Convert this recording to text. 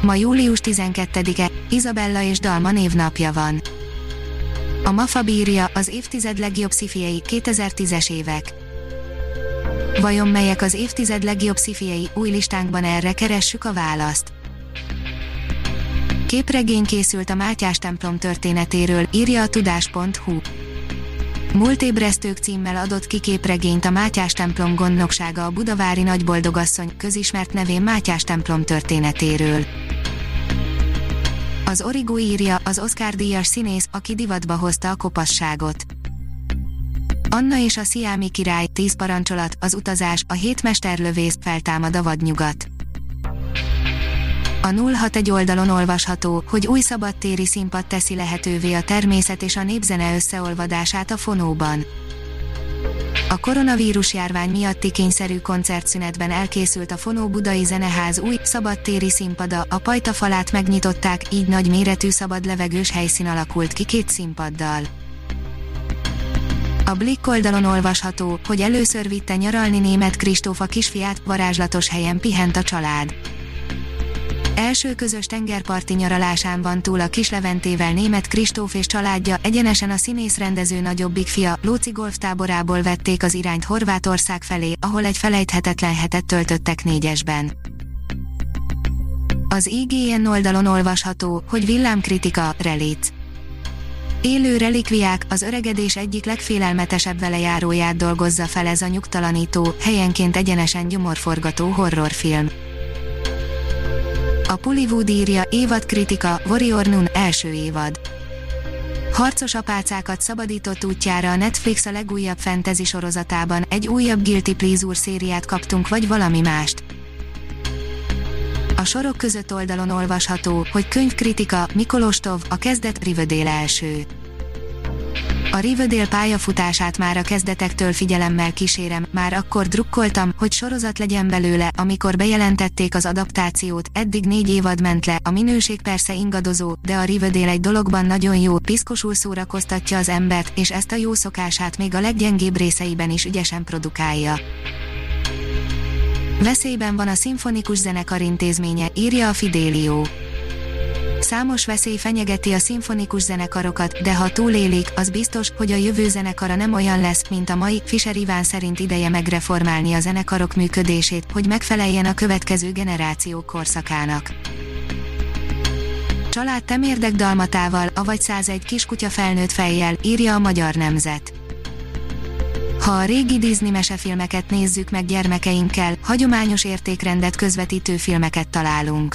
Ma július 12-e, Izabella és Dalma névnapja van. A MAFA bírja az évtized legjobb szifiei 2010-es évek. Vajon melyek az évtized legjobb szifiei új listánkban erre keressük a választ. Képregény készült a Mátyás templom történetéről, írja a tudás.hu. Múltébresztők címmel adott ki a Mátyás templom gondnoksága a budavári nagyboldogasszony, közismert nevén Mátyás templom történetéről. Az Origo írja, az Oscar díjas színész, aki divatba hozta a kopasságot. Anna és a Sziámi király, tíz parancsolat, az utazás, a hét mesterlövész, feltámad a vadnyugat. A 06 oldalon olvasható, hogy új szabadtéri színpad teszi lehetővé a természet és a népzene összeolvadását a fonóban. A koronavírus járvány miatti kényszerű koncertszünetben elkészült a Fonó Budai Zeneház új, szabadtéri színpada, a pajta falát megnyitották, így nagy méretű szabad levegős helyszín alakult ki két színpaddal. A Blick oldalon olvasható, hogy először vitte nyaralni német Kristóf a kisfiát, varázslatos helyen pihent a család. Első közös tengerparti nyaralásán van túl a Kisleventével német Kristóf és családja, egyenesen a színész-rendező nagyobbik fia, Lóci golftáborából vették az irányt Horvátország felé, ahol egy felejthetetlen hetet töltöttek négyesben. Az IGN oldalon olvasható, hogy villámkritika, relic. Élő relikviák, az öregedés egyik legfélelmetesebb velejáróját dolgozza fel ez a nyugtalanító, helyenként egyenesen gyomorforgató horrorfilm. A Pullywood írja, évad kritika, Warrior Nun, első évad. Harcos apácákat szabadított útjára a Netflix a legújabb fantasy sorozatában, egy újabb Guilty Pleasure szériát kaptunk vagy valami mást. A sorok között oldalon olvasható, hogy könyvkritika, Mikolostov, a kezdet, Riverdale első. A Riverdale pályafutását már a kezdetektől figyelemmel kísérem, már akkor drukkoltam, hogy sorozat legyen belőle, amikor bejelentették az adaptációt, eddig négy évad ment le, a minőség persze ingadozó, de a Riverdale egy dologban nagyon jó, piszkosul szórakoztatja az embert, és ezt a jó szokását még a leggyengébb részeiben is ügyesen produkálja. Veszélyben van a szimfonikus zenekar intézménye, írja a Fidelio. Számos veszély fenyegeti a szimfonikus zenekarokat, de ha túlélik, az biztos, hogy a jövő zenekara nem olyan lesz, mint a mai. Fischer Iván szerint ideje megreformálni a zenekarok működését, hogy megfeleljen a következő generációk korszakának. Család temérdek dalmatával, avagy 101 kiskutya felnőtt fejjel, írja a magyar nemzet. Ha a régi Disney mesefilmeket nézzük meg gyermekeinkkel, hagyományos értékrendet közvetítő filmeket találunk.